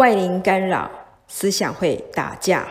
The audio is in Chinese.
外灵干扰思想会打架。